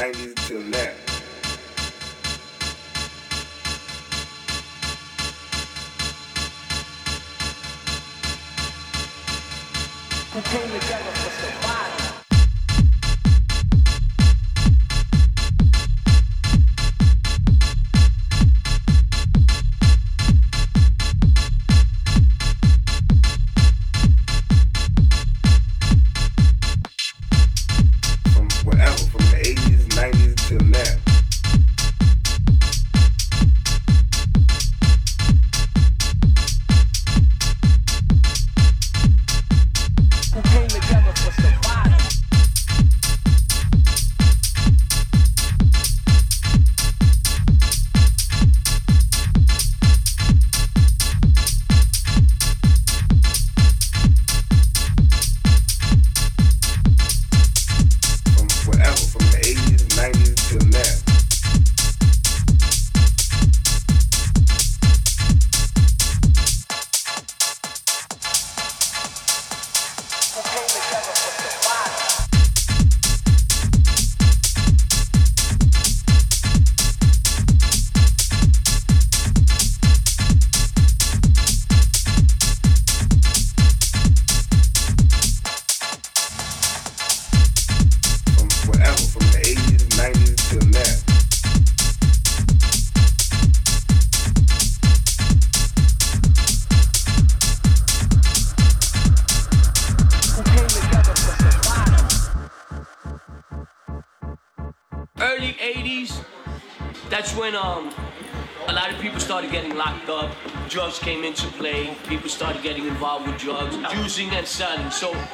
90s till now. So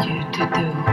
you to do.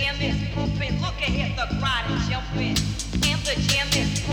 Jam is hooping. Look ahead, the crowd is jumping. And the jam is